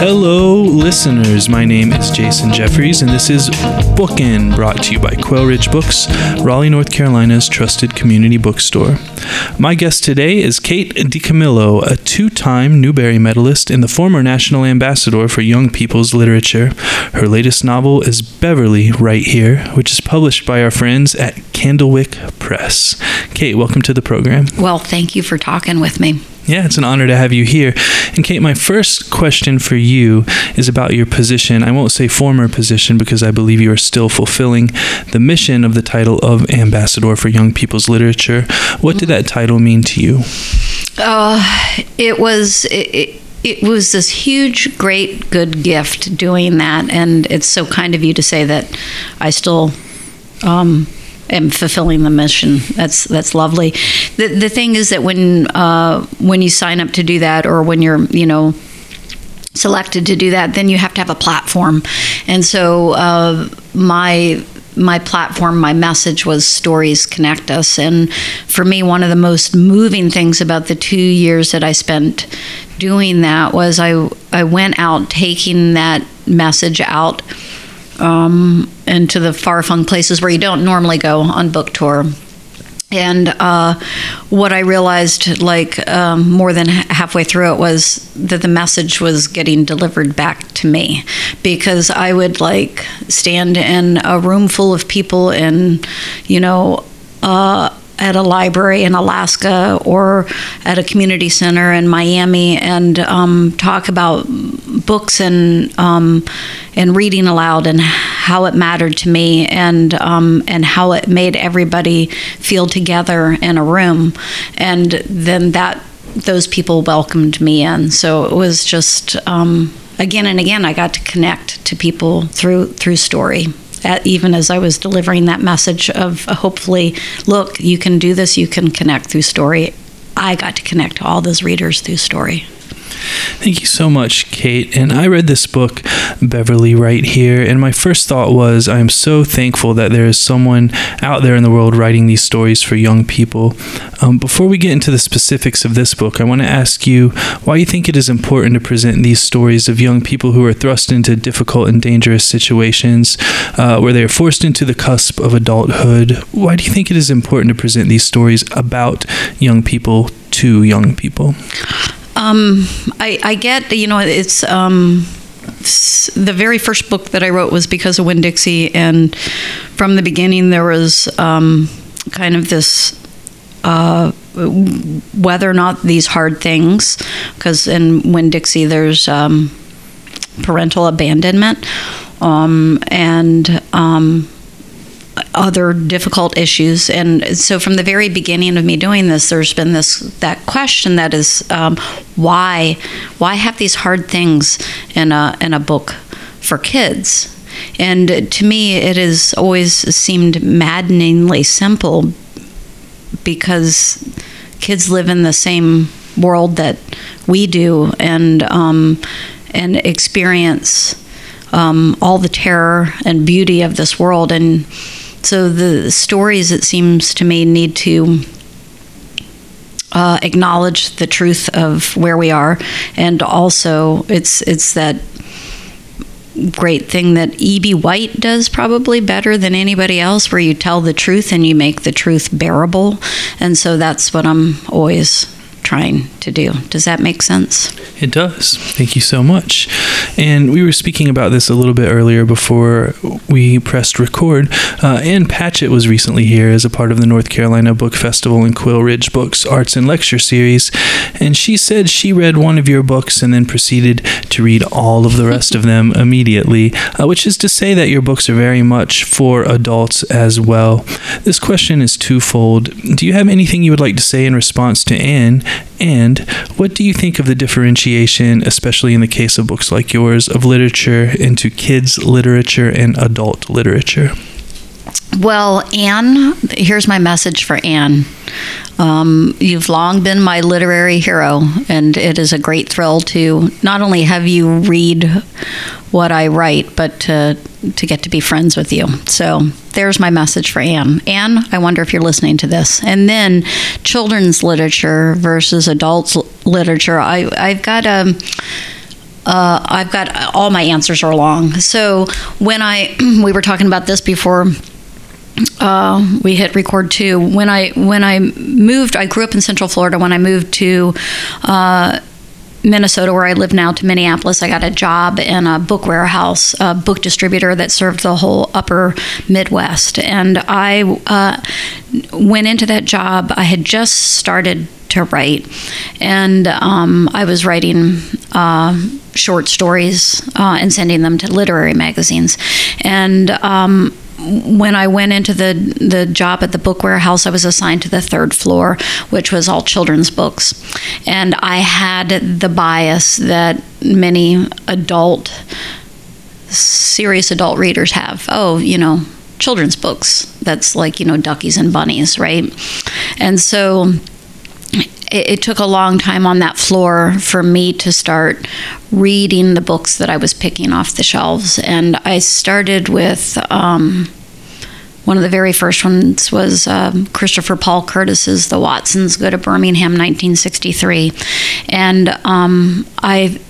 Hello, listeners. My name is Jason Jeffries, and this is Bookin, brought to you by Quail Ridge Books, Raleigh, North Carolina's trusted community bookstore. My guest today is Kate DiCamillo, a two time Newbery medalist and the former national ambassador for young people's literature. Her latest novel is Beverly Right Here, which is published by our friends at Candlewick Press. Kate, welcome to the program. Well, thank you for talking with me. Yeah, it's an honor to have you here. And Kate, my first question for you is about your position. I won't say former position because I believe you are still fulfilling the mission of the title of Ambassador for Young People's Literature. What did that title mean to you? Uh, it was. It, it, it was this huge, great, good gift doing that, and it's so kind of you to say that I still um, am fulfilling the mission. That's that's lovely. The the thing is that when uh, when you sign up to do that, or when you're you know selected to do that, then you have to have a platform, and so uh, my my platform, my message was stories connect us. And for me, one of the most moving things about the two years that I spent doing that was I I went out taking that message out um, into the far flung places where you don't normally go on book tour. And uh, what I realized, like um, more than halfway through it, was that the message was getting delivered back to me because I would like stand in a room full of people and, you know, uh, at a library in Alaska or at a community center in Miami and um, talk about books and um, and reading aloud and how it mattered to me and um, and how it made everybody feel together in a room. And then that those people welcomed me in. So it was just um, again and again I got to connect to people through through story at, even as I was delivering that message of uh, hopefully, look, you can do this, you can connect through story. I got to connect to all those readers through story. Thank you so much, Kate. And I read this book, Beverly, right here. And my first thought was, I am so thankful that there is someone out there in the world writing these stories for young people. Um, before we get into the specifics of this book, I want to ask you why you think it is important to present these stories of young people who are thrust into difficult and dangerous situations, uh, where they are forced into the cusp of adulthood. Why do you think it is important to present these stories about young people to young people? Um, I, I get, you know, it's um, the very first book that I wrote was because of Winn Dixie, and from the beginning there was um, kind of this. Uh, whether or not these hard things, because in Winn Dixie there's um, parental abandonment, um, and um, other difficult issues. And so, from the very beginning of me doing this, there's been this that question that is um, why why have these hard things in a in a book for kids? And to me, it has always seemed maddeningly simple because kids live in the same world that we do and um, and experience um, all the terror and beauty of this world and so the stories, it seems to me, need to uh, acknowledge the truth of where we are, and also it's it's that great thing that E.B. White does probably better than anybody else, where you tell the truth and you make the truth bearable, and so that's what I'm always trying to do. Does that make sense? It does. Thank you so much. And we were speaking about this a little bit earlier before we pressed record. Uh, Ann Patchett was recently here as a part of the North Carolina Book Festival and Quail Ridge Books Arts and Lecture Series. And she said she read one of your books and then proceeded to read all of the rest of them immediately, uh, which is to say that your books are very much for adults as well. This question is twofold. Do you have anything you would like to say in response to Ann? And what do you think of the differentiation, especially in the case of books like yours, of literature into kids' literature and adult literature? Well, Ann, here's my message for Ann. Um, you've long been my literary hero, and it is a great thrill to not only have you read what I write, but to, to get to be friends with you. So there's my message for Ann. Ann, I wonder if you're listening to this. And then children's literature versus adults literature. I, I've got a uh, I've got all my answers are long. So when I we were talking about this before uh, we hit record too. When I when I moved, I grew up in Central Florida. When I moved to uh, Minnesota, where I live now, to Minneapolis, I got a job in a book warehouse, a book distributor that served the whole upper Midwest. And I uh, went into that job. I had just started to write, and um, I was writing uh, short stories uh, and sending them to literary magazines. And um, when I went into the the job at the book warehouse, I was assigned to the third floor, which was all children's books, and I had the bias that many adult, serious adult readers have. Oh, you know, children's books. That's like you know duckies and bunnies, right? And so it, it, took a long time on that floor for me to start reading the books that I was picking off the shelves. And I started with um, one of the very first ones was um, Christopher Paul Curtis's The Watsons Go to Birmingham, 1963. And um, I,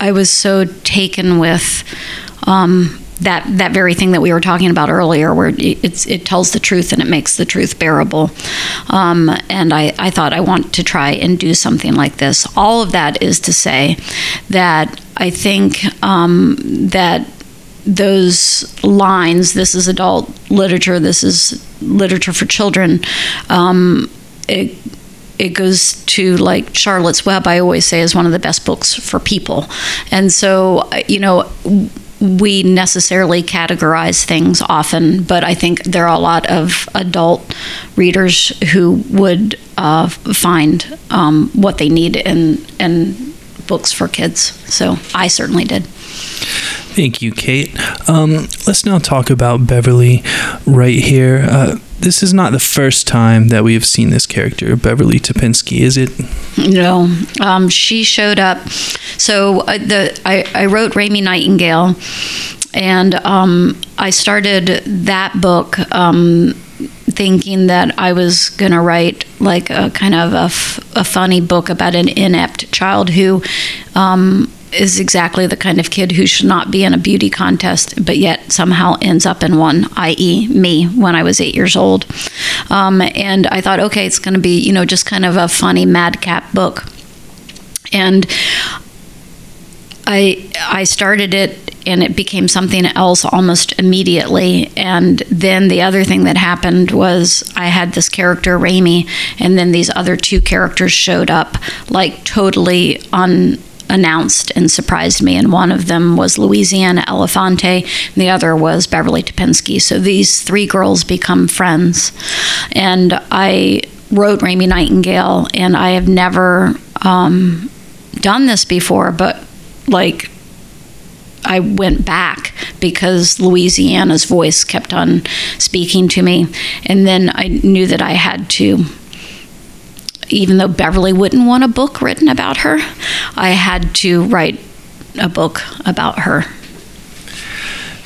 I was so taken with. Um, that that very thing that we were talking about earlier, where it, tells the truth and it makes the truth bearable. Um, and I, I thought I want to try and do something like this. All of that is to say that I think um, that those lines, this is adult literature, this is literature for children. Um, it, it goes to like Charlotte's Web, I always say, is one of the best books for people. And so, you know, we necessarily categorize things often, but I think there are a lot of adult readers who would uh, find um, what they need in in books for kids. So I certainly did. Thank you, Kate. Um, let's now talk about Beverly right here. Uh, this is not the first time that we have seen this character, Beverly Tapinski, is it? No, um, she showed up. So uh, the I, I wrote Raymie Nightingale, and um, I started that book um, thinking that I was going to write like a kind of a, f- a funny book about an inept child who um, is exactly the kind of kid who should not be in a beauty contest, but yet somehow ends up in one, i.e., me when I was eight years old. Um, and I thought, okay, it's going to be, you know, just kind of a funny madcap book. And I I started it and it became something else almost immediately. And then the other thing that happened was I had this character Raymie, and then these other two characters showed up like totally un announced and surprised me. And one of them was Louisiana Elefante, and the other was Beverly Tapinski. So these three girls become friends. And I wrote Raymie Nightingale, and I have never um, done this before, but like I went back because Louisiana's voice kept on speaking to me. And then I knew that I had to even though Beverly wouldn't want a book written about her, I had to write a book about her.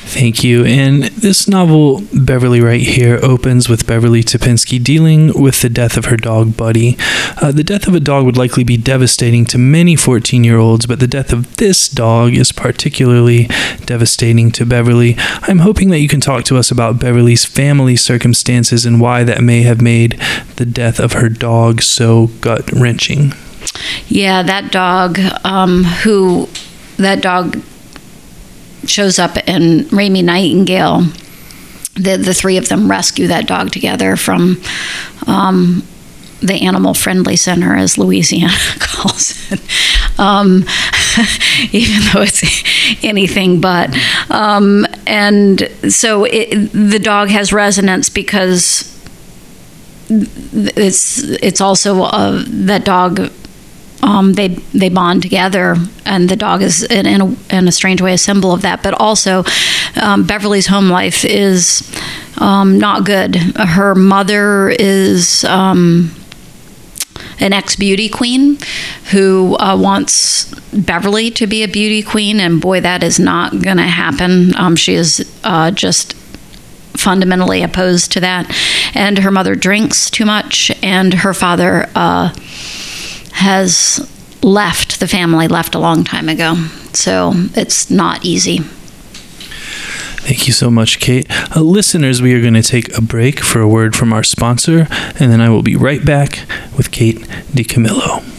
Thank you. And this novel, Beverly right here, opens with Beverly Tapinski dealing with the death of her dog, Buddy. Uh, the death of a dog would likely be devastating to many 14 year olds, but the death of this dog is particularly devastating to Beverly. I'm hoping that you can talk to us about Beverly's family circumstances and why that may have made the death of her dog so gut wrenching. Yeah, that dog, um, who that dog shows up in Raymie Nightingale. The, the three of them rescue that dog together from um, the animal friendly center, as Louisiana calls it, um, even though it's anything but. Um, and so it, the dog has resonance because it's it's also uh, that dog um, they they bond together, and the dog is in, in, a, in a strange way a symbol of that. But also, um, Beverly's home life is um, not good. Her mother is um, an ex beauty queen who uh, wants Beverly to be a beauty queen, and boy, that is not going to happen. Um, she is uh, just fundamentally opposed to that. And her mother drinks too much, and her father. Uh, has left the family, left a long time ago. So it's not easy. Thank you so much, Kate. Uh, listeners, we are going to take a break for a word from our sponsor, and then I will be right back with Kate DiCamillo.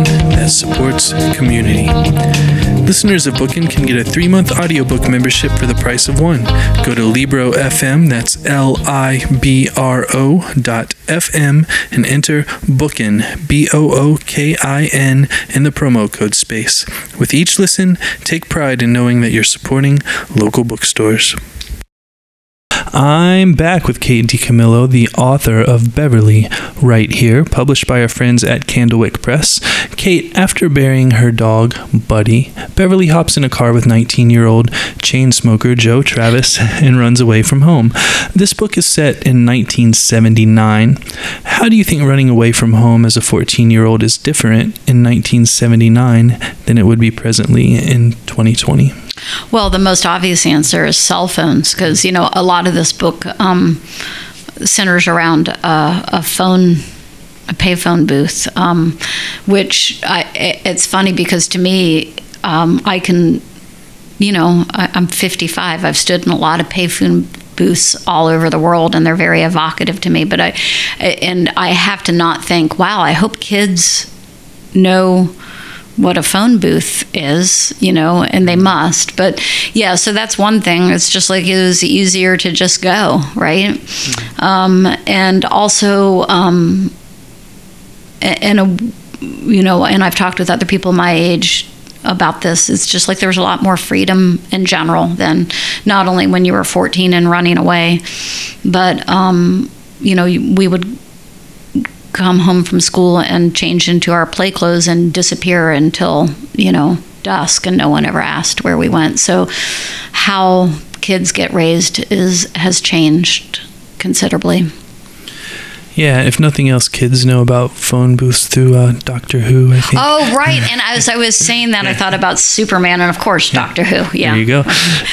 that supports community. Listeners of Bookin can get a three month audiobook membership for the price of one. Go to Libro FM, that's L I B R O dot FM, and enter Bookin, B O O K I N, in the promo code space. With each listen, take pride in knowing that you're supporting local bookstores. I'm back with Kate DiCamillo, the author of Beverly, right here, published by our friends at Candlewick Press. Kate, after burying her dog, Buddy, Beverly hops in a car with 19 year old chain smoker Joe Travis and runs away from home. This book is set in 1979. How do you think running away from home as a 14 year old is different in 1979 than it would be presently in 2020? Well, the most obvious answer is cell phones, because you know a lot of this book um, centers around uh, a phone, a payphone booth, um, which I, it's funny because to me, um, I can, you know, I, I'm 55. I've stood in a lot of payphone booths all over the world, and they're very evocative to me. But I, and I have to not think, wow, I hope kids know what a phone booth is, you know, and they must. But yeah, so that's one thing. It's just like it was easier to just go, right? Um, and also, um, and a, you know, and I've talked with other people my age about this. It's just like there's a lot more freedom in general than not only when you were 14 and running away, but um, you know, we would come home from school and change into our play clothes and disappear until you know dusk and no one ever asked where we went. So how kids get raised is has changed considerably Yeah, if nothing else, kids know about phone booths through uh, Doctor Who, I think. oh right and as i was saying that i thought about superman and of course doctor who yeah There you go.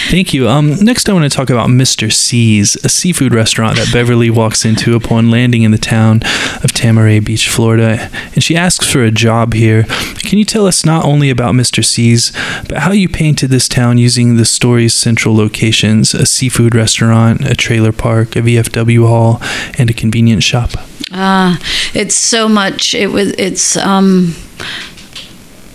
Thank you. Um, next, I want to talk about Mr. C's, a seafood restaurant that Beverly walks into upon landing in the town of Tamaray Beach, Florida. And she asks for a job here. Can you tell us not only about Mr. C's, but how you painted this town using the story's central locations a seafood restaurant, a trailer park, a VFW hall, and a convenience shop? Uh, it's so much. It was. It's. Um,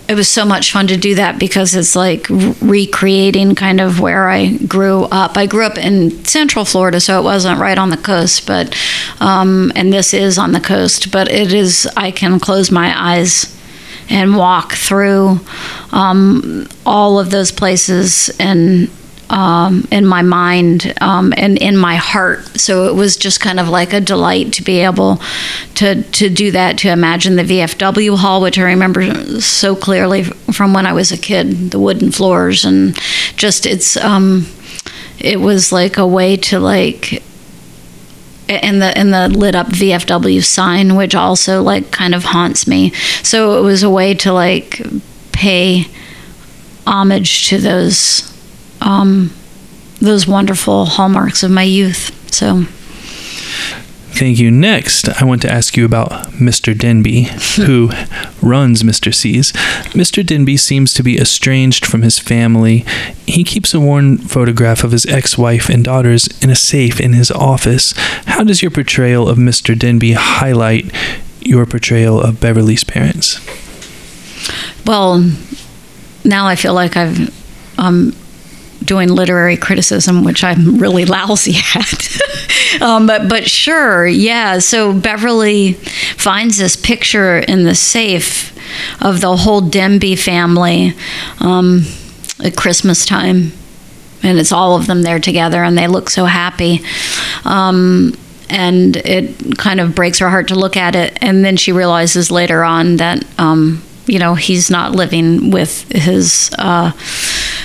it was so much fun to do that because it's like recreating kind of where I grew up. I grew up in Central Florida, so it wasn't right on the coast, but um, and this is on the coast, but it is. I can close my eyes and walk through um, all of those places and um, in my mind um, and in my heart. So it was just kind of like a delight to be able to to do that. To imagine the VFW hall, which I remember so clearly from when I was a kid, the wooden floors and just it's. Um, it was like a way to like and the and the lit up VFW sign, which also like kind of haunts me. So it was a way to like pay homage to those um, those wonderful hallmarks of my youth. So Thank you. Next, I want to ask you about Mr. Denby, who runs Mr. C's. Mr. Denby seems to be estranged from his family. He keeps a worn photograph of his ex wife and daughters in a safe in his office. How does your portrayal of Mr. Denby highlight your portrayal of Beverly's parents? well, now I feel like I've um, doing literary criticism, which I'm really lousy at. um, but but sure, yeah. So Beverly finds this picture in the safe of the whole Denby family um, at Christmas time, and it's all of them there together, and they look so happy. Um, and it kind of breaks her heart to look at it, and then she realizes later on that um, you know he's not living with his uh,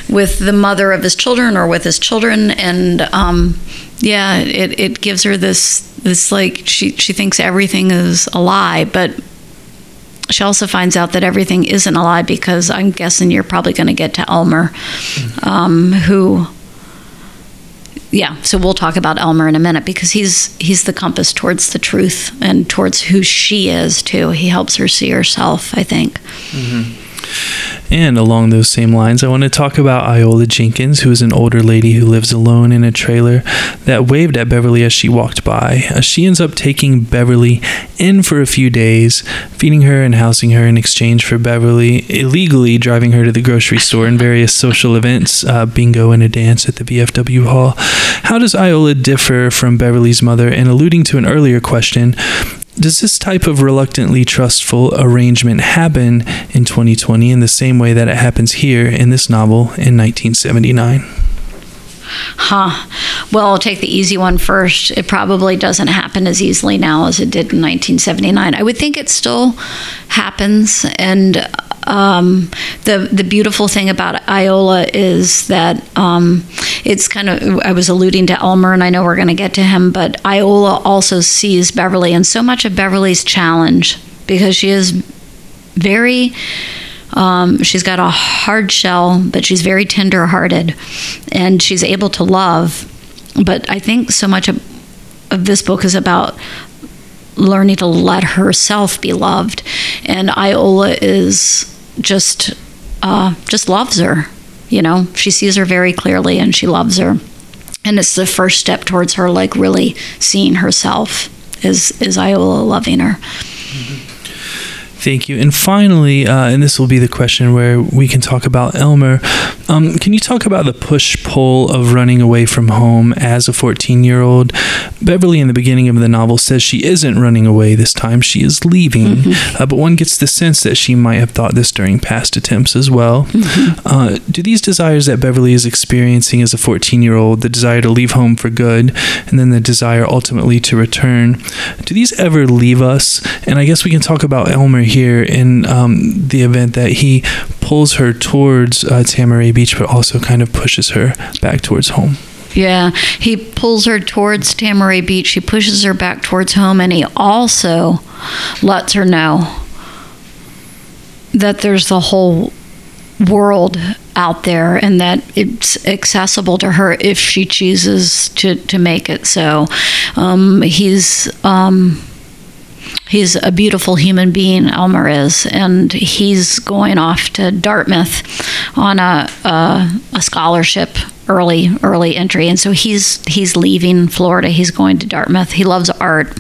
with the mother of his children or with his children and um, yeah it, it gives her this this like she she thinks everything is a lie but she also finds out that everything isn't a lie because I'm guessing you're probably going to get to Elmer, um, who, yeah. So we'll talk about Elmer in a minute because he's he's the compass towards the truth and towards who she is too. He helps her see herself. I think. And along those same lines, I want to talk about Iola Jenkins, who is an older lady who lives alone in a trailer that waved at Beverly as she walked by. Uh, she ends up taking Beverly in for a few days, feeding her and housing her in exchange for Beverly illegally driving her to the grocery store and various social events, uh, bingo and a dance at the VFW Hall. How does Iola differ from Beverly's mother? And alluding to an earlier question, does this type of reluctantly trustful arrangement happen in 2020 in the same way that it happens here in this novel in 1979? Huh. Well, I'll take the easy one first. It probably doesn't happen as easily now as it did in 1979. I would think it still happens, and um, the the beautiful thing about Iola is that um, it's kind of I was alluding to Elmer, and I know we're going to get to him, but Iola also sees Beverly, and so much of Beverly's challenge because she is very. Um, she's got a hard shell, but she's very tender hearted and she's able to love. But I think so much of, of this book is about learning to let herself be loved. And Iola is just, uh, just loves her. You know, she sees her very clearly and she loves her. And it's the first step towards her, like really seeing herself is, is Iola loving her. Thank you. And finally, uh, and this will be the question where we can talk about Elmer. Um, can you talk about the push pull of running away from home as a 14 year old? Beverly, in the beginning of the novel, says she isn't running away this time, she is leaving. Mm-hmm. Uh, but one gets the sense that she might have thought this during past attempts as well. Mm-hmm. Uh, do these desires that Beverly is experiencing as a 14 year old, the desire to leave home for good, and then the desire ultimately to return, do these ever leave us? And I guess we can talk about Elmer here in um, the event that he pulls her towards uh, Tamaray Beach, but also kind of pushes her back towards home. Yeah, he pulls her towards Tamaray Beach. He pushes her back towards home, and he also lets her know that there's the whole world out there and that it's accessible to her if she chooses to, to make it so. Um, he's. Um, he's a beautiful human being, Elmer is, and he's going off to Dartmouth on a, a, a scholarship early early entry. And so he's he's leaving Florida. He's going to Dartmouth. He loves art.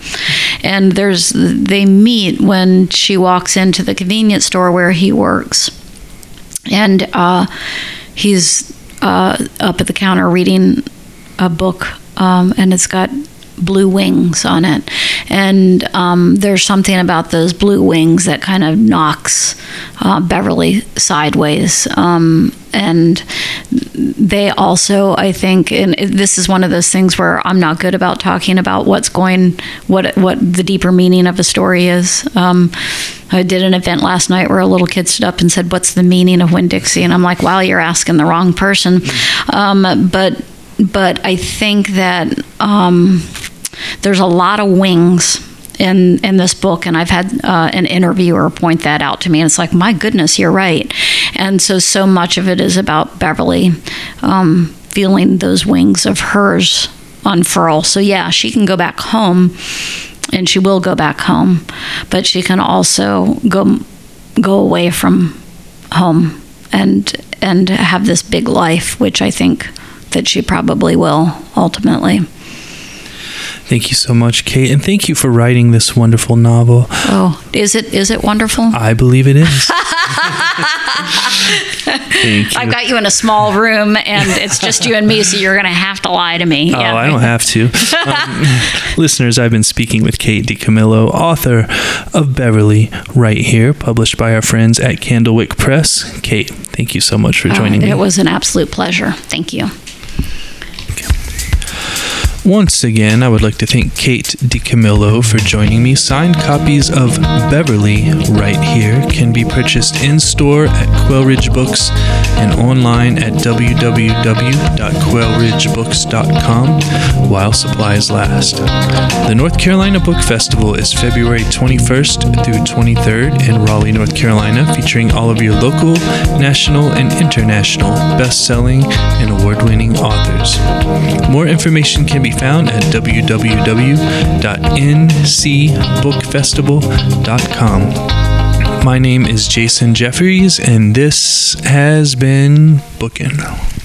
And there's they meet when she walks into the convenience store where he works. And uh, he's uh, up at the counter reading a book um, and it's got blue wings on it. And um, there's something about those blue wings that kind of knocks uh, Beverly sideways. Um, and they also, I think, and this is one of those things where I'm not good about talking about what's going, what what the deeper meaning of a story is. Um, I did an event last night where a little kid stood up and said, "What's the meaning of Winn Dixie?" And I'm like, "Wow, you're asking the wrong person." Um, but but I think that um, there's a lot of wings in in this book, and I've had uh, an interviewer point that out to me, and it's like, my goodness, you're right. And so, so much of it is about Beverly um, feeling those wings of hers unfurl. So yeah, she can go back home, and she will go back home, but she can also go go away from home and and have this big life, which I think that she probably will ultimately. Thank you so much, Kate, and thank you for writing this wonderful novel. Oh, is it is it wonderful? I believe it is. thank you. I've got you in a small room, and it's just you and me, so you're going to have to lie to me. Oh, yeah. I don't have to. Um, listeners, I've been speaking with Kate DiCamillo, author of Beverly, right here, published by our friends at Candlewick Press. Kate, thank you so much for joining uh, me. It was an absolute pleasure. Thank you. Once again, I would like to thank Kate DiCamillo for joining me. Signed copies of Beverly Right Here can be purchased in store at Quail Ridge Books and online at www.quailridgebooks.com while supplies last. The North Carolina Book Festival is February 21st through 23rd in Raleigh, North Carolina, featuring all of your local, national, and international best selling and award winning authors. More information can be found at www.ncbookfestival.com. My name is Jason Jeffries, and this has been Bookin'.